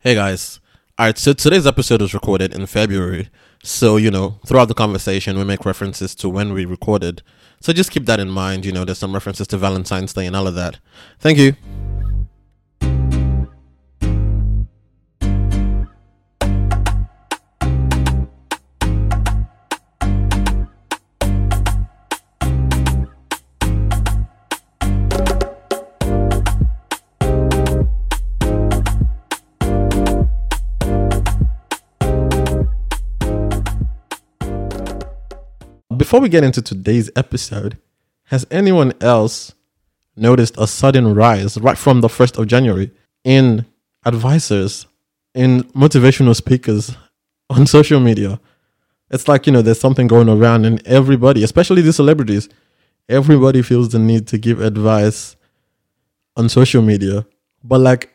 Hey guys. Alright, so today's episode was recorded in February. So, you know, throughout the conversation, we make references to when we recorded. So just keep that in mind. You know, there's some references to Valentine's Day and all of that. Thank you. Before we get into today's episode, has anyone else noticed a sudden rise right from the 1st of January in advisors, in motivational speakers on social media? It's like, you know, there's something going around, and everybody, especially the celebrities, everybody feels the need to give advice on social media. But like,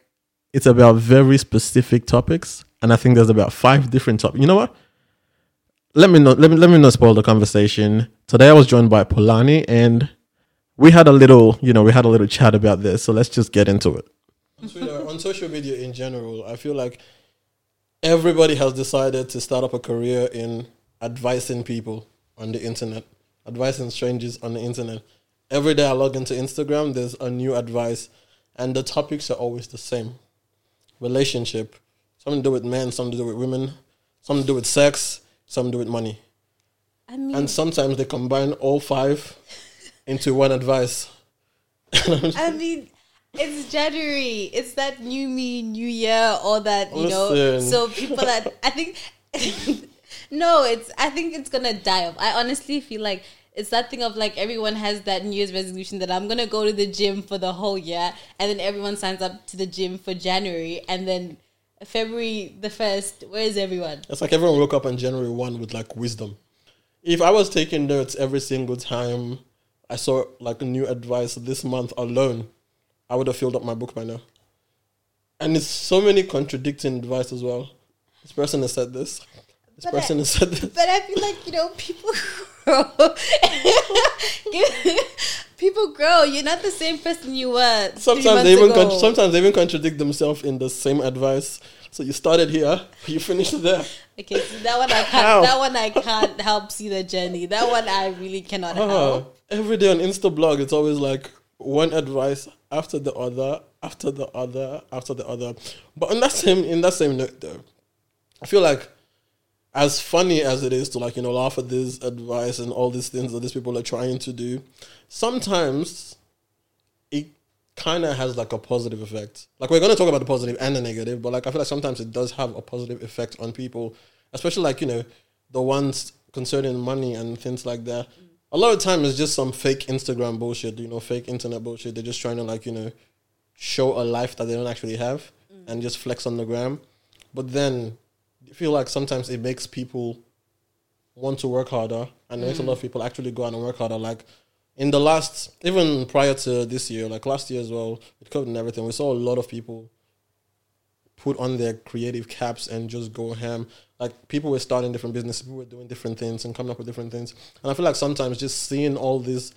it's about very specific topics. And I think there's about five different topics. You know what? Let me not let me let me not spoil the conversation. Today I was joined by Polani and we had a little, you know, we had a little chat about this. So let's just get into it. On Twitter, on social media in general, I feel like everybody has decided to start up a career in advising people on the internet, advising strangers on the internet. Every day I log into Instagram, there's a new advice, and the topics are always the same: relationship, something to do with men, something to do with women, something to do with sex, some do with money. I mean, and sometimes they combine all five into one advice. I mean, it's January. It's that new me, new year, all that you Listen. know. So people that I think, no, it's. I think it's gonna die off. I honestly feel like it's that thing of like everyone has that New Year's resolution that I'm gonna go to the gym for the whole year, and then everyone signs up to the gym for January, and then February the first, where is everyone? It's like everyone woke up on January one with like wisdom. If I was taking notes every single time I saw like new advice this month alone, I would have filled up my book by now. And it's so many contradicting advice as well. This person has said this. This but person I, has said this. But I feel like, you know, people grow. people grow. You're not the same person you were. Sometimes they even con- sometimes they even contradict themselves in the same advice. So you started here, you finished there. Okay, so that one I can't. That one I can't help see the journey. That one I really cannot uh, help. Every day on Insta blog, it's always like one advice after the other, after the other, after the other. But in that same in that same note, though, I feel like as funny as it is to like you know laugh at this advice and all these things that these people are trying to do sometimes kind of has like a positive effect like we're going to talk about the positive and the negative but like i feel like sometimes it does have a positive effect on people especially like you know the ones concerning money and things like that a lot of time it's just some fake instagram bullshit you know fake internet bullshit they're just trying to like you know show a life that they don't actually have mm. and just flex on the gram but then feel like sometimes it makes people want to work harder and mm. it makes a lot of mm. people actually go out and work harder. Like in the last, even prior to this year, like last year as well, with COVID and everything, we saw a lot of people put on their creative caps and just go ham. Like people were starting different businesses, people were doing different things and coming up with different things. And I feel like sometimes just seeing all these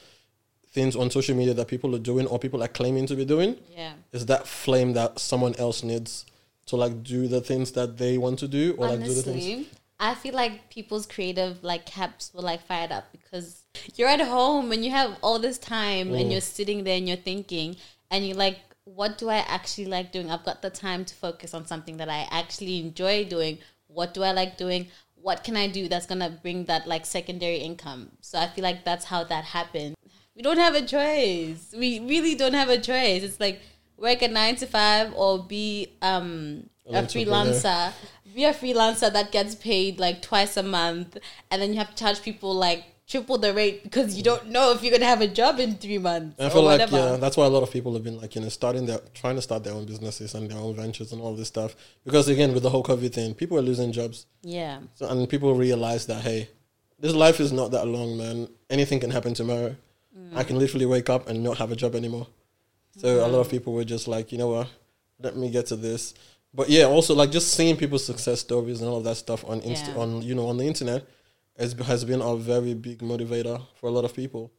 things on social media that people are doing or people are claiming to be doing yeah. is that flame that someone else needs to like do the things that they want to do or Honestly, like do the things I feel like people's creative like caps were like fired up because you're at home and you have all this time mm. and you're sitting there and you're thinking and you're like, what do I actually like doing? I've got the time to focus on something that I actually enjoy doing. What do I like doing? What can I do that's gonna bring that like secondary income? So I feel like that's how that happened. We don't have a choice. We really don't have a choice. It's like work a nine to five or be um, a freelancer. Be a freelancer that gets paid like twice a month, and then you have to charge people like triple the rate because you don't know if you're gonna have a job in three months. I feel like whatever. yeah, that's why a lot of people have been like you know starting their trying to start their own businesses and their own ventures and all this stuff because again with the whole COVID thing, people are losing jobs. Yeah, so, and people realize that hey, this life is not that long, man. Anything can happen tomorrow. Mm. I can literally wake up and not have a job anymore. So mm-hmm. a lot of people were just like, you know what, let me get to this. But yeah, also like just seeing people's success stories and all of that stuff on Insta, yeah. on you know on the internet, has has been a very big motivator for a lot of people.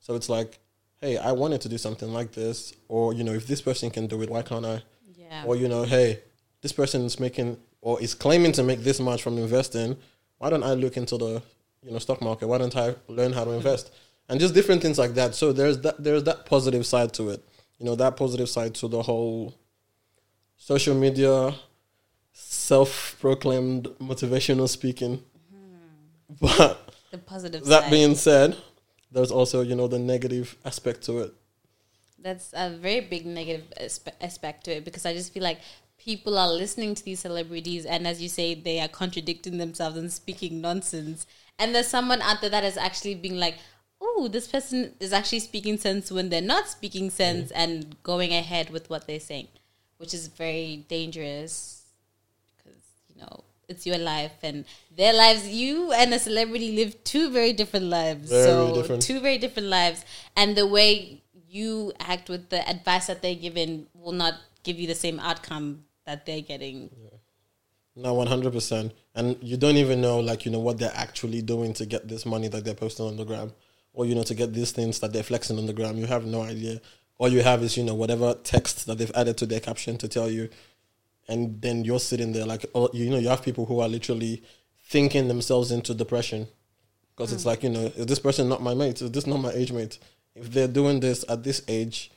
So it's like, hey, I wanted to do something like this, or you know, if this person can do it, why can't I? Yeah. Or you know, hey, this person is making or is claiming to make this much from investing. Why don't I look into the you know stock market? Why don't I learn how to invest? And just different things like that. So there's that there's that positive side to it. You know that positive side to the whole social media, self-proclaimed motivational speaking. Hmm. But The positive that side. being said, there's also you know the negative aspect to it. That's a very big negative aspe- aspect to it because I just feel like people are listening to these celebrities and as you say they are contradicting themselves and speaking nonsense and there's someone out there that is actually being like oh this person is actually speaking sense when they're not speaking sense mm. and going ahead with what they're saying which is very dangerous because you know it's your life and their lives you and a celebrity live two very different lives Very so different. two very different lives and the way you act with the advice that they're given will not give you the same outcome that they're getting No, one hundred percent. And you don't even know, like you know, what they're actually doing to get this money that they're posting on the gram, or you know, to get these things that they're flexing on the gram. You have no idea. All you have is you know whatever text that they've added to their caption to tell you, and then you're sitting there like, oh, you know, you have people who are literally thinking themselves into depression because it's like you know, is this person not my mate? Is this not my age mate? If they're doing this at this age,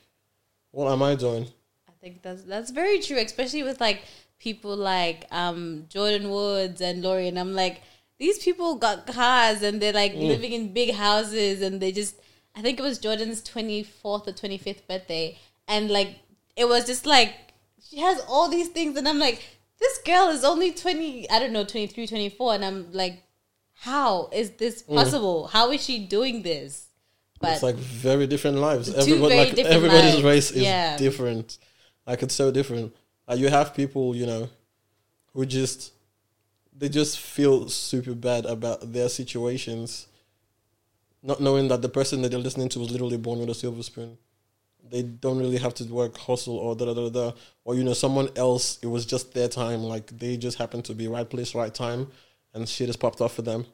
what am I doing? i think that's that's very true especially with like people like um jordyn woods and Laurie, and i'm like these people got cars and they're like living in big houses and they just i think it was jordyn's 24th or 25th birthday and like it was just like she has all these things and i'm like this girl is only 20 i don't know 23 24 and i'm like how is this mm. possible how is she doing this but it's like very different lives. Everybody, very like different everybody's lives. race is Yeah. different. Like it's so different. Like you have people, you know, who just they just feel super bad about their situations, not knowing that the person that they're listening to was literally born with a silver spoon. They don't really have to work, hustle, or da da da da. Or you know, someone else. It was just their time. Like they just happened to be right place, right time, and shit has popped off for them.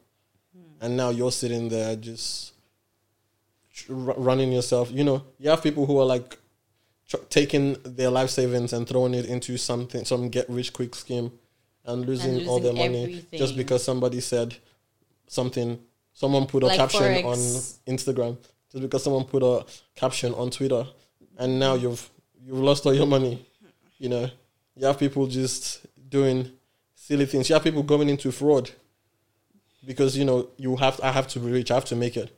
Hmm. And now you're sitting there just running yourself. You know, you have people who are like tr- taking their life savings and throwing it into something, some get rich quick scheme, and losing, all their losing money just because somebody said something. Someone put a Like caption Forex. on Instagram. Just because someone put a caption on Twitter, and now you've you've lost all your money. You know, you have people just doing silly things. You have people going into fraud because you know you have. I have to be rich. I have to make it.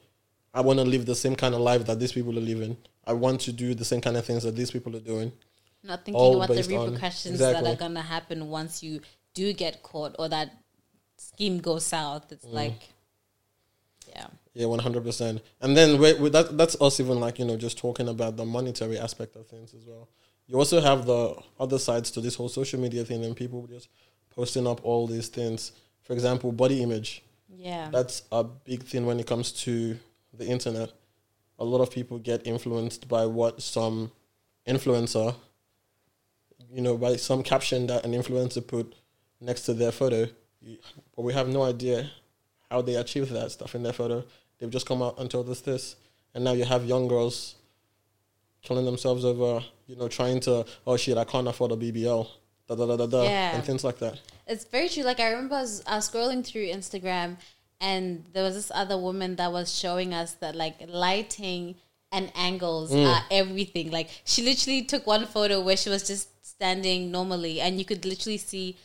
I want to live the same kind of life that these people are living. I want to do the same kind of things that these people are doing. not thinking all about the repercussions that are gonna happen once you do get caught or that scheme goes south. Mm. It's like, yeah, Yeah, one hundred percent. And then that that's us even like you know just talking about the monetary aspect of things as well. You also have the other sides to this whole social media thing, and people just posting up all these things. For example, body image. yeah, That's a big thing when it comes to the internet. A lot of people get influenced by what some influencer, you know, by some caption that an influencer put next to their photo. But we have no idea how they achieved that stuff in their photo. They've just come out and told us this. And now you have young girls killing themselves over, you know, trying to, oh shit, I can't afford a BBL, da da da da da, Yeah. and things like that. it's very true. Like I remember I was, I was scrolling through Instagram, and there was this other woman that was showing us that like lighting and angles Mm. are everything. Like she literally took one photo where she was just standing normally, and you could literally see.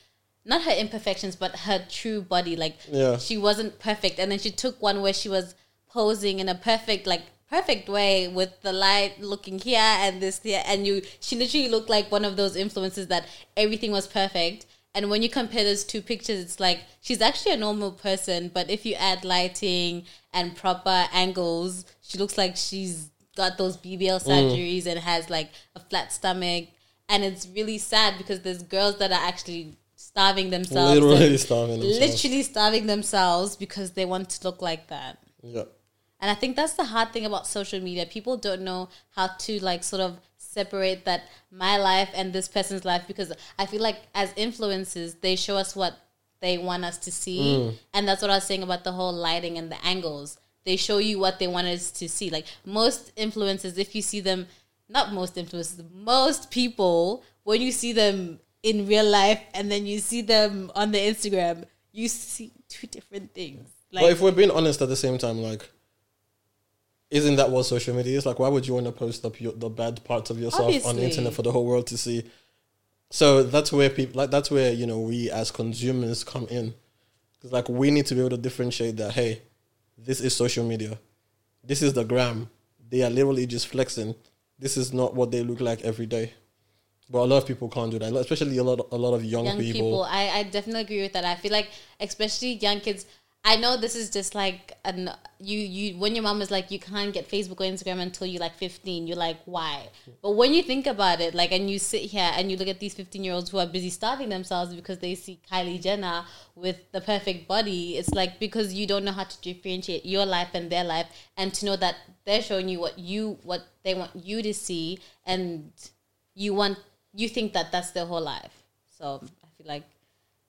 Not her imperfections, but her true body. Like Yeah. she wasn't perfect, and then she took one where she was posing in a perfect, like perfect way with the light looking here and this here, and you. She literally looked like one of those influencers that everything was perfect. And when you compare those two pictures, it's like she's actually a normal person, but if you add lighting and proper angles, she looks like she's got those BBL mm. surgeries and has like a flat stomach. And it's really sad because there's girls that are actually starving themselves. Literally starving themselves. literally starving themselves because they want to look like that. Yeah. And I think that's the hard thing about social media. People don't know how to like sort of separate that my life and this person's life because I feel like as influencers, they show us what they want us to see. Mm. And that's what I was saying about the whole lighting and the angles. They show you what they want us to see. Like most influencers, if you see them, not most influencers, most people, when you see them in real life and then you see them on the Instagram, you see two different things. Like, but if we're being honest at the same time, like, isn't that what social media is? Like, why would you want to post up your, the bad parts of yourself on the internet for the whole world to see? So that's where people, like, that's where you know we as consumers come in, because like we need to be able to differentiate that. Hey, this is social media, this is the gram. They are literally just flexing. This is not what they look like every day. But a lot of people can't do that, especially a lot, a lot of young, young people. people. I, I definitely agree with that. I feel like especially young kids. I know this is just like an you you when your mom is like you can't get Facebook or Instagram until you're like 15. You're like why? But when you think about it, like and you sit here and you look at these 15 year olds who are busy starving themselves because they see Kylie Jenner with the perfect body. It's like because you don't know how to differentiate your life and their life, and to know that they're showing you what you what they want you to see, and you want you think that that's their whole life. So I feel like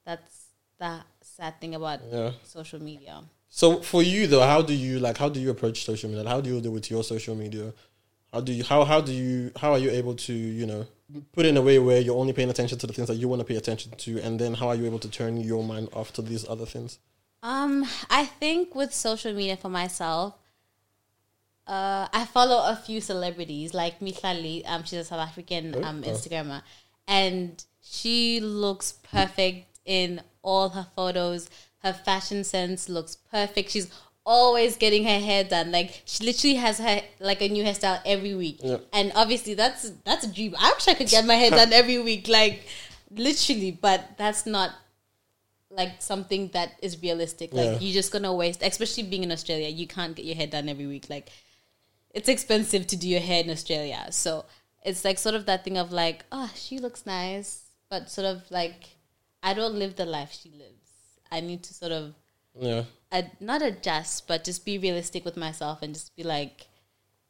that's the sad thing about Yeah. social media. So for you though, how do you like? How do you approach social media? How do you deal with your social media? How do you how how do you how are you able to you know put in a way where you're only paying attention to the things that you want to pay attention to, and then how are you able to turn your mind off to these other things? Um, I think with social media for myself, uh, I follow a few celebrities like Mihlali. Um, she's a South African Oh, um. Instagrammer, and she looks perfect in all her photos. Her fashion sense looks perfect. She's always getting her hair done. Like she literally has her like a new hairstyle every week. Yeah. And obviously that's that's a dream. I wish I could get my hair done every week, like literally, but that's not like something that is realistic. Like Yeah. you're just gonna waste, especially being in Australia. You can't get your hair done every week. Like it's expensive to do your hair in Australia, so it's like sort of that thing of like, oh, she looks nice, but sort of like I don't live the life she lives. I need to sort of Yeah, ad- not adjust, but just be realistic with myself and just be like,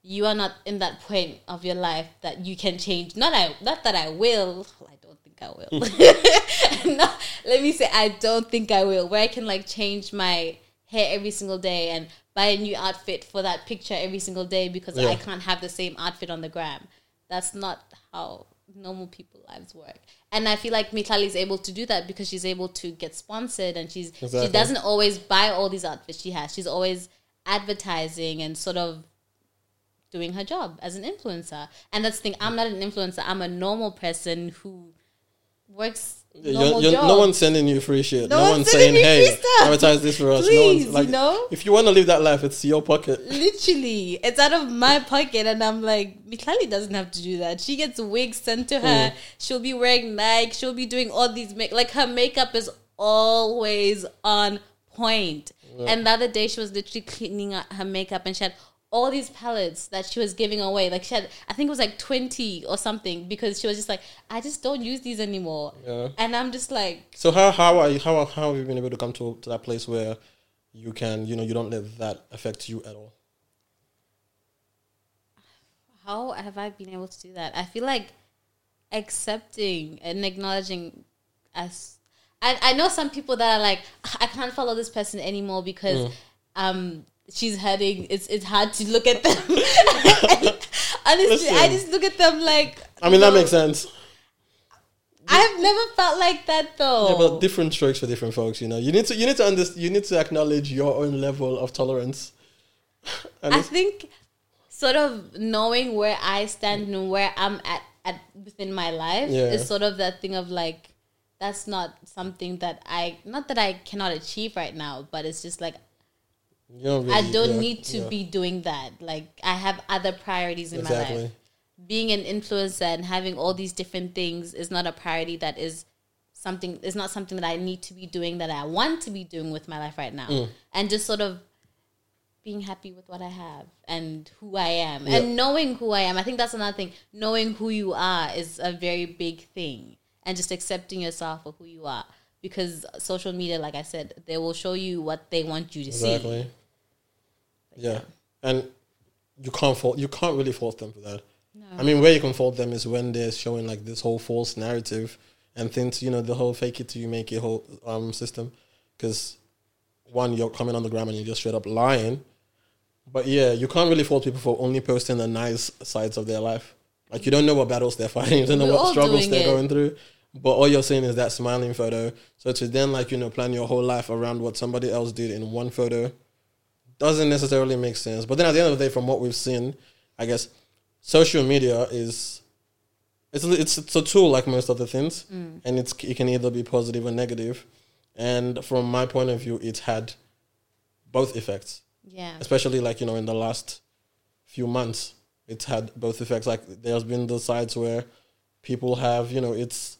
you are not in that point of your life that you can change. Not I, not that I will. I don't think I will. Hmm. no, let me say I don't think I will. Where I can like change my hair every single day and buy a new outfit for that picture every single day because Yeah. I can't have the same outfit on the gram. That's not how normal people lives work. And I feel like Mihlali is able to do that because she's able to get sponsored and she's Exactly. she doesn't always buy all these outfits she has. She's always advertising and sort of doing her job as an influencer. And that's the thing, I'm not an influencer. I'm a normal person who works Yeah, normal you're, you're, no one's sending you free shit. No No, one's one's saying, "Hey, advertise this for us." no Please, one's like, you know? if you want to live that life, it's your pocket. Literally, it's out of my pocket, and I'm like, Mihlali doesn't have to do that. She gets wigs sent to her. Mm. She'll be wearing Nike. She'll be doing all these make like her makeup is always on point. And the other day, she was literally cleaning up her makeup, and she had all these palettes that she was giving away. Like she had, I think it was like twenty or something, because she was just like, I just don't use these anymore. Yeah. And I'm just like, So how how are you, how how have you been able to come to, to that place where you can you know you don't let that affect you at all? how have I been able to do that? I feel like accepting and acknowledging as I, I know some people that are like I can't follow this person anymore because Mm. um she's hurting. It's it's hard to look at them. Honestly, I just look at them like I mean that makes sense. I've never felt like that though. Yeah, but different strokes for different folks. You know, you need to you need to understand. You need to acknowledge your own level of tolerance. and I think sort of knowing where I stand and where I'm at, at within my life Yeah. is sort of that thing of like that's not something that I not that I cannot achieve right now, but it's just like don't I don't yeah, need to yeah, be doing that. Like I have other priorities in my life. Being an influencer and having all these different things is not a priority that is something is not something that I need to be doing that I want to be doing with my life right now. Mm. And just sort of being happy with what I have and who I am Yeah. and knowing who I am. I think that's another thing. Knowing who you are is a very big thing and just accepting yourself for who you are because social media like I said, they will show you what they want you to see. Exactly. Yeah, and you can't fault. You can't really fault them for that. I mean, where you can fault them is when they're showing like this whole false narrative and things. You know, the whole fake it till you make it whole um system. Because one, you're coming on the gram and you're just straight up lying. But yeah, you can't really fault people for only posting the nice sides of their life. Like you don't know what battles they're fighting. You don't know We're what struggles they're it. going through. but all you're seeing is that smiling photo. So to then like you know plan your whole life around what somebody else did in one photo doesn't necessarily make sense. But then at the end of the day, from what we've seen, I guess social media is it's it's it's a tool like most other things, mm. and it's it can either be positive or negative. And from my point of view, it's had both effects Yeah. especially like you know in the last few months it's had both effects like there's been the sides where people have you know it's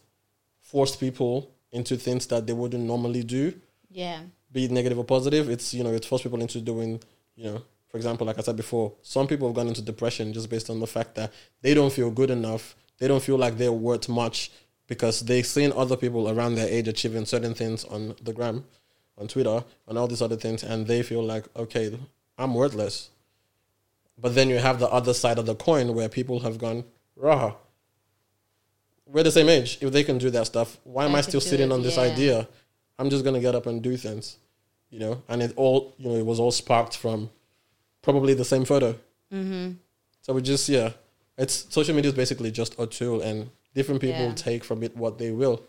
forced people into things that they wouldn't normally do Yeah. Be it negative or positive it's you know it forced people into doing you know for example like i said before some people have gone into depression just based on the fact that they don't feel good enough they don't feel like they're worth much because they've seen other people around their age achieving certain things on the gram on twitter and all these other things and they feel like okay i'm worthless. But then you have the other side of the coin where people have gone raw we're the same age. If they can do that stuff why am I i still sitting it, on this yeah. idea? I'm just gonna get up and do things you know, and it all, you know, it was all sparked from probably the same photo. Mm-hmm. So we just, yeah, it's social media is basically just a tool, and different people Yeah. take from it what they will.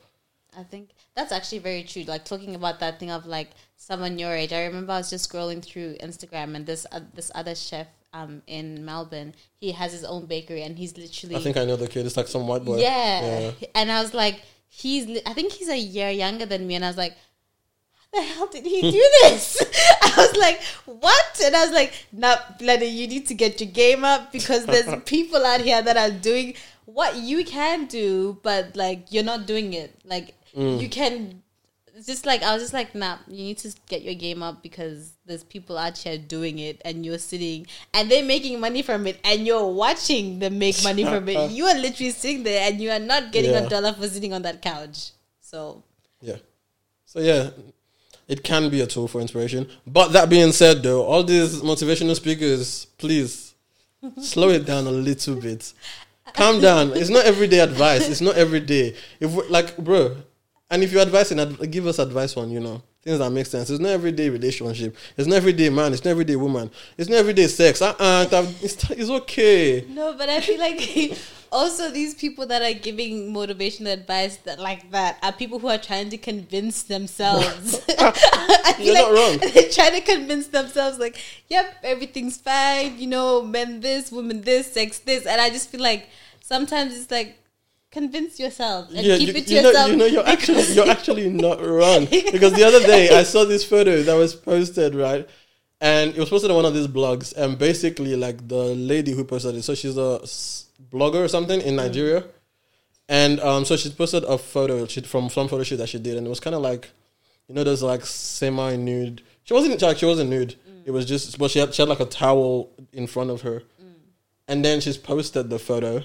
I think that's actually very true. Like talking about that thing of like someone your age. I remember I was just scrolling through Instagram and this uh, this other chef um in Melbourne. He has his own bakery and he's literally I think I know the kid. It's like some white boy. yeah. And I was like, he's li- I think he's a year younger than me, and I was like. The hell did he do this? I was like, what? And I was like, nah, bloody, you need to get your game up because there's people out here that are doing what you can do, but like you're not doing it. Like mm. you can it's just like I was just like, nah, you need to get your game up because there's people out here doing it and you're sitting and they're making money from it and you're watching them make money from it. You are literally sitting there and you are not getting Yeah. a dollar for sitting on that couch. So Yeah. So yeah, it can be a tool for inspiration. But that being said, though, all these motivational speakers, please slow it down a little bit. Calm down. It's not everyday advice. It's not every day. If like, bro, and if you're advising, ad- give us advice on you know things that make sense. It's not everyday relationship. It's not everyday man. It's not everyday woman. It's not everyday sex. Uh uh it's, it's okay. No, but I feel like also these people that are giving motivational advice that like that are people who are trying to convince themselves. I feel You're not wrong. They're trying to convince themselves like, yep, everything's fine. You know, men this, women this, sex this, and I just feel like sometimes it's like convince yourself and yeah, keep you, it to you know, yourself. you know, you're actually you're actually not wrong because the other day I saw this photo that was posted right, and it was posted on one of these blogs, and basically like the lady who posted it, so she's a blogger or something in mm-hmm. Nigeria, and um, so she posted a photo she, from some photo shoot that she did, and it was kind of like, you know, those like semi nude. She wasn't like she wasn't nude. Mm. It was just, but she had she had like a towel in front of her, mm. and then she's posted the photo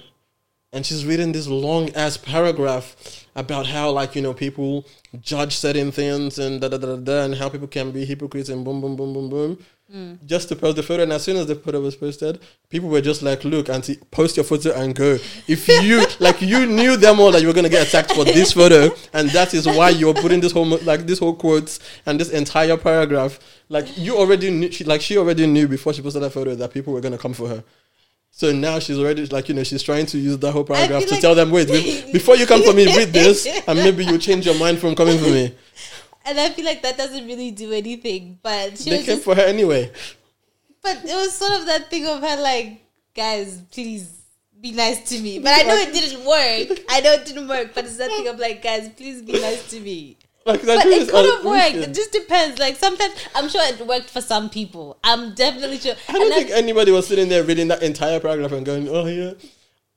and she's reading this long ass paragraph about how like you know people judge certain things and da da da da, da and how people can be hypocrites and boom boom boom boom boom Mm. just to post the photo and as soon as the photo was posted people were just like look auntie post your photo and go. If you like you knew them all that you were gonna get attacked for this photo and that is why you're putting this whole like this whole quotes and this entire paragraph like you already knew she like she already knew before she posted that photo that people were gonna come for her. So now she's already like you know she's trying to use that whole paragraph to like- tell them wait be- before you come for me read this and maybe you change your mind from coming for me. and I feel like that doesn't really do anything. But she They was came just for her anyway. But it was sort of that thing of her like, guys, please be nice to me. But I know it didn't work. I know it didn't work. But it's that thing of like, guys, please be nice to me. Like But it could have worked. It just depends. Like sometimes, I'm sure it worked for some people. I'm definitely sure. I don't And think anybody was sitting there reading that entire paragraph and going, "Oh yeah."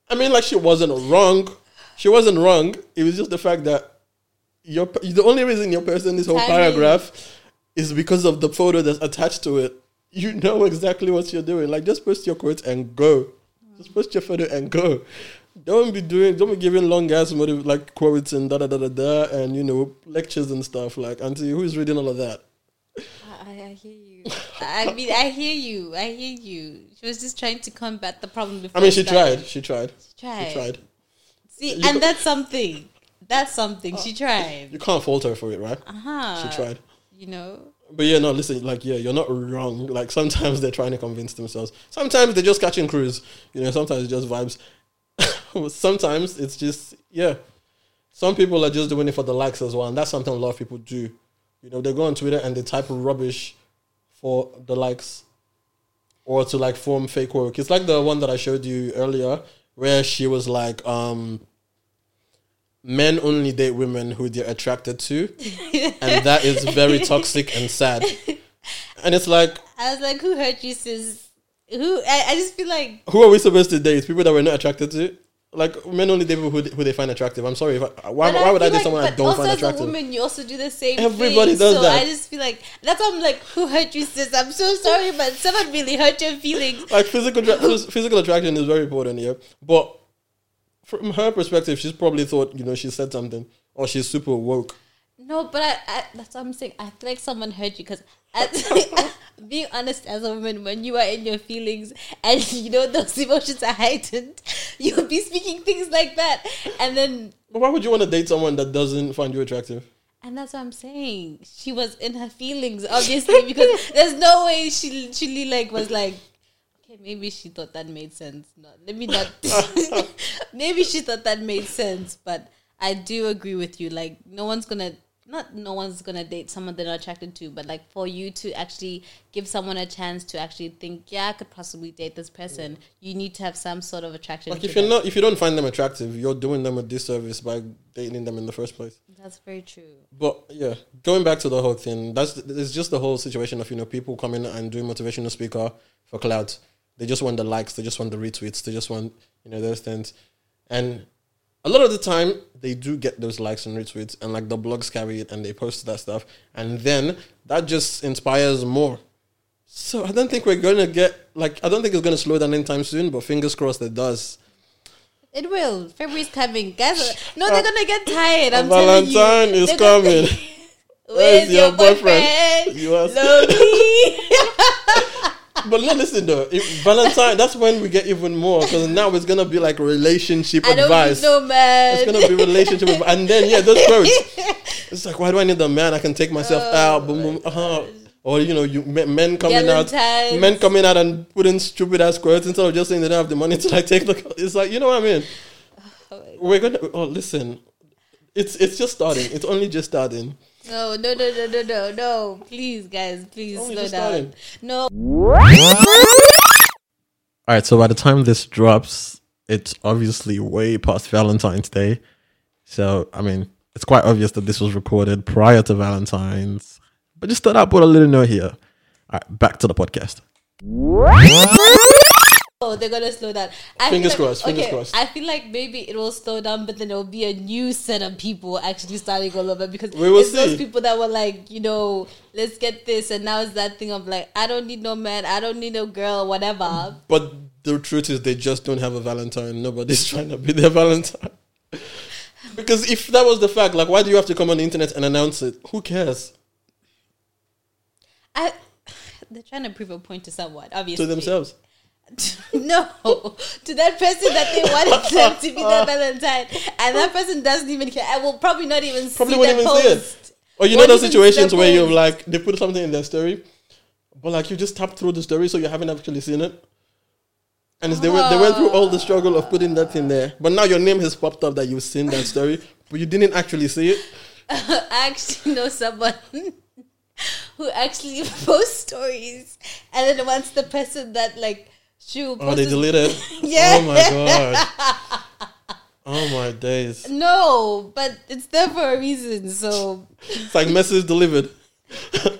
I mean, like she wasn't wrong. She wasn't wrong. It was just the fact that your the only reason you're posting this whole paragraph is because of the photo that's attached to it. You know exactly what you're doing. Like just post your quote and go. Just post your photo and go. Don't be doing. Don't be giving long ass motive like quotes and da da da da da and you know lectures and stuff. Like, auntie, who is reading all of that? I, I hear you. I mean, I hear you. I hear you. She was just trying to combat the problem before. I mean, she tried. She tried. She tried. She tried. See, You and that's something. That's something. She tried. You can't fault her for it, right? Uh huh. She tried. You know. But yeah, no, listen, like, yeah, you're not wrong. Like, sometimes they're trying to convince themselves. Sometimes they're just catching crews. You know, sometimes it's just vibes. sometimes it's just, yeah. some people are just doing it for the likes as well, and that's something a lot of people do. You know, they go on Twitter and they type rubbish for the likes or to like form fake work. It's like the one that I showed you earlier where she was like, um, men only date women who they're attracted to, and that is very toxic and sad. And it's like, I was like, who hurt you, sis? Who? I, I just feel like who are we supposed to date? People that we're not attracted to? Like men only date people who, who they find attractive. I'm sorry. If I, why, why would I date someone I don't also find as attractive? a woman, you also do the same. Everybody thing. does so that. I just feel like that's why I'm like, who hurt you, sis? I'm so sorry, but someone really hurt your feelings. like physical phys- physical attraction is very important here. But from her perspective, she's probably thought you know she said something or she's super woke. No, but I, I that's what I'm saying. I feel like someone heard you because, being honest as a woman, when you are in your feelings and you know those emotions are heightened, you'll be speaking things like that, and then But why would you want to date someone that doesn't find you attractive? And that's what I'm saying. She was in her feelings, obviously, because there's no way she literally like was like, okay, maybe she thought that made sense. No, let me not. maybe she thought that made sense, but I do agree with you. Like, no one's gonna. Not no one's gonna date someone they're not attracted to, but like for you to actually give someone a chance to actually think, yeah, I could possibly date this person. You need to have some sort of attraction. Like if you're them. not if you don't find them attractive, you're doing them a disservice by dating them in the first place. that's very true. But yeah, going back to the whole thing, that's it's just the whole situation of you know people coming and doing motivational speaker for clout. They just want the likes, they just want the retweets, they just want you know those things, and a lot of the time they do get those likes and retweets, and like the blogs carry it and they post that stuff, and then that just inspires more. So I don't think we're gonna get like I don't think it's gonna slow down anytime soon, but fingers crossed it does. It will. February's coming, guys. No, they're gonna get tired. I'm telling Uh, Valentine you. is coming. Where's your boyfriend? You are Lonely. But listen though. Valentine, that's when we get even more because now it's gonna be like relationship I don't advice. need no man. It's gonna be relationship, adv- and then yeah, those quotes. It's like, why do I need a man? I can take myself Oh out. Boom. Uh-huh. Or you know, you men coming out, men coming out and putting stupid ass quotes instead of just saying they don't have the money to like take the. It's like you know what I mean. We're gonna. Oh, listen. It's it's just starting. It's only just starting. No, no, no, no, no, no, no. Please, guys, please Only slow down. starting. No. All right, so by the time this drops, it's obviously way past Valentine's Day. So, I mean, it's quite obvious that this was recorded prior to Valentine's. But just thought I'd put a little note here. All right, back to the podcast. Oh, they're gonna slow down. I Fingers like- crossed, fingers okay, crossed. I feel like maybe it will slow down, but then there will be a new set of people actually starting all over because We will it's those people that were like, you know, let's get this, and now it's that thing of like, I don't need no man, I don't need no girl, whatever. But the truth is, they just don't have a Valentine. Nobody's trying to be their Valentine. because if that was the fact, like, why do you have to come on the internet and announce it? Who cares? I, they're trying to prove a point to someone, obviously. To themselves. no, to that person that they wanted them to be their Valentine, and that person doesn't even care. I will probably not even Probably see even see it. post. Or you know those situations where you're like, they put something in their story, but like you just tap through the story, so you haven't actually seen it. And it's, they, went, they went through all the ah. struggle of putting that in there. But now your name has popped up that you've seen that story, but you didn't actually see it. I actually know someone who actually posts stories, and then once the person that like she will Oh, they deleted. Yeah. Oh my god. Oh my days. No, but it's there for a reason. So It's like message delivered.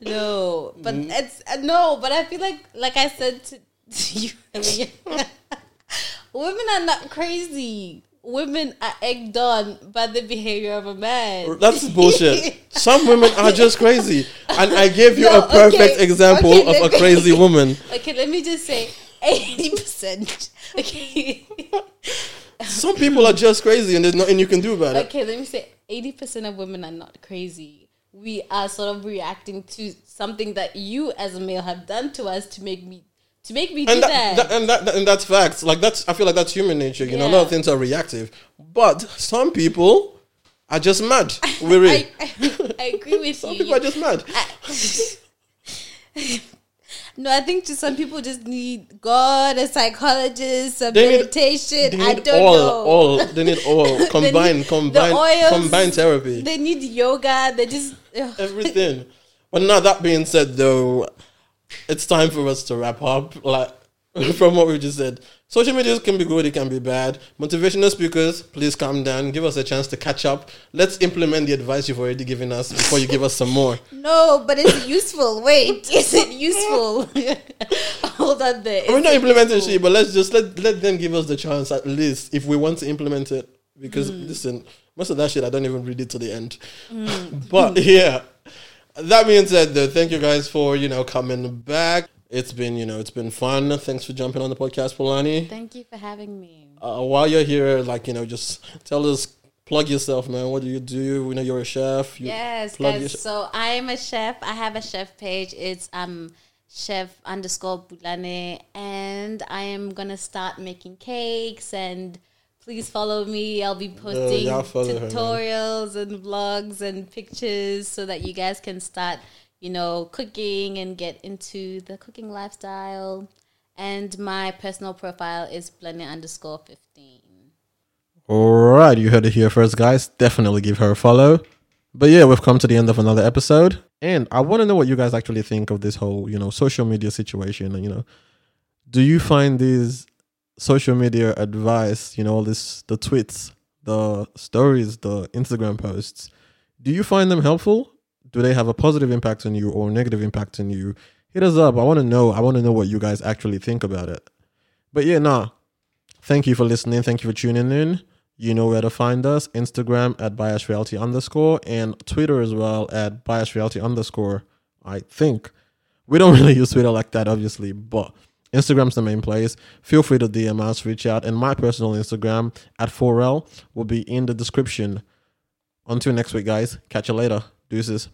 no, but Mm. it's uh, no. But I feel like, like I said to, to you earlier, women are not crazy. Women are egged on by the behavior of a man. That's bullshit. Some women are just crazy. And I gave you No, a perfect okay, example okay, of a me- crazy woman. Okay, let me just say eighty percent. Okay. Some people are just crazy and there's nothing you can do about it. Okay, let me say 80% of women are not crazy. We are sort of reacting to something that you as a male have done to us to make me to make me do And that. that, that, and that, and that's facts. Like that's I feel like that's human nature. You know, a lot of things are reactive. But some people are just mad. Weary. I, I, I agree with Some you. Some people are just mad. I, No, I think just some people just need God, a psychologist, some They need- meditation. They I don't all, know. all. They need all. Combine, need combine, oils. combine therapy. They need yoga. They just everything. But now that being said, though, it's time for us to wrap up. Like from what we just said, social media can be good, it can be bad. Motivational speakers, please calm down, give us a chance to catch up. Let's implement the advice you've already given us before you give us some more. no, but is it useful? Wait, is it useful? Hold on there. We're not implementing useful? shit, but let's just let let them give us the chance at least if we want to implement it. Because hmm. listen, most of that shit I don't even read it to the end. Hmm. but yeah, that being said, though, thank you guys for you know coming back. It's been you know it's been fun. Thanks for jumping on the podcast, Polani. Thank you for having me. Uh, while you're here, like you know, just tell us, plug yourself, man. What do you do? We know you're a chef. You Yes, guys. So I am a chef. I have a chef page. It's um chef underscore bulane, and I am gonna start making cakes. And please follow me. I'll be posting I'll her, tutorials and vlogs and pictures so that you guys can start, you know, cooking and get into the cooking lifestyle. And my personal profile is bulane underscore fifteen. All right, you heard it here first, guys. Definitely give her a follow. But yeah, we've come to the end of another episode, and I want to know what you guys actually think of this whole, you know, social media situation. And you know, do you find these social media advice, you know, all this, the tweets, the stories, the Instagram posts, do you find them helpful? Do they have a positive impact on you or negative impact on you? Hit us up. I want to know. I want to know what you guys actually think about it. But yeah, nah. Thank you for listening. Thank you for tuning in. You know where to find us. Instagram at bias reality underscore and Twitter as well at bias reality underscore. I think. We don't really use Twitter like that, obviously, but Instagram's the main place. Feel free to DM us, reach out, and my personal Instagram at 4L will be in the description. Until next week, guys. Catch you later. Deuces.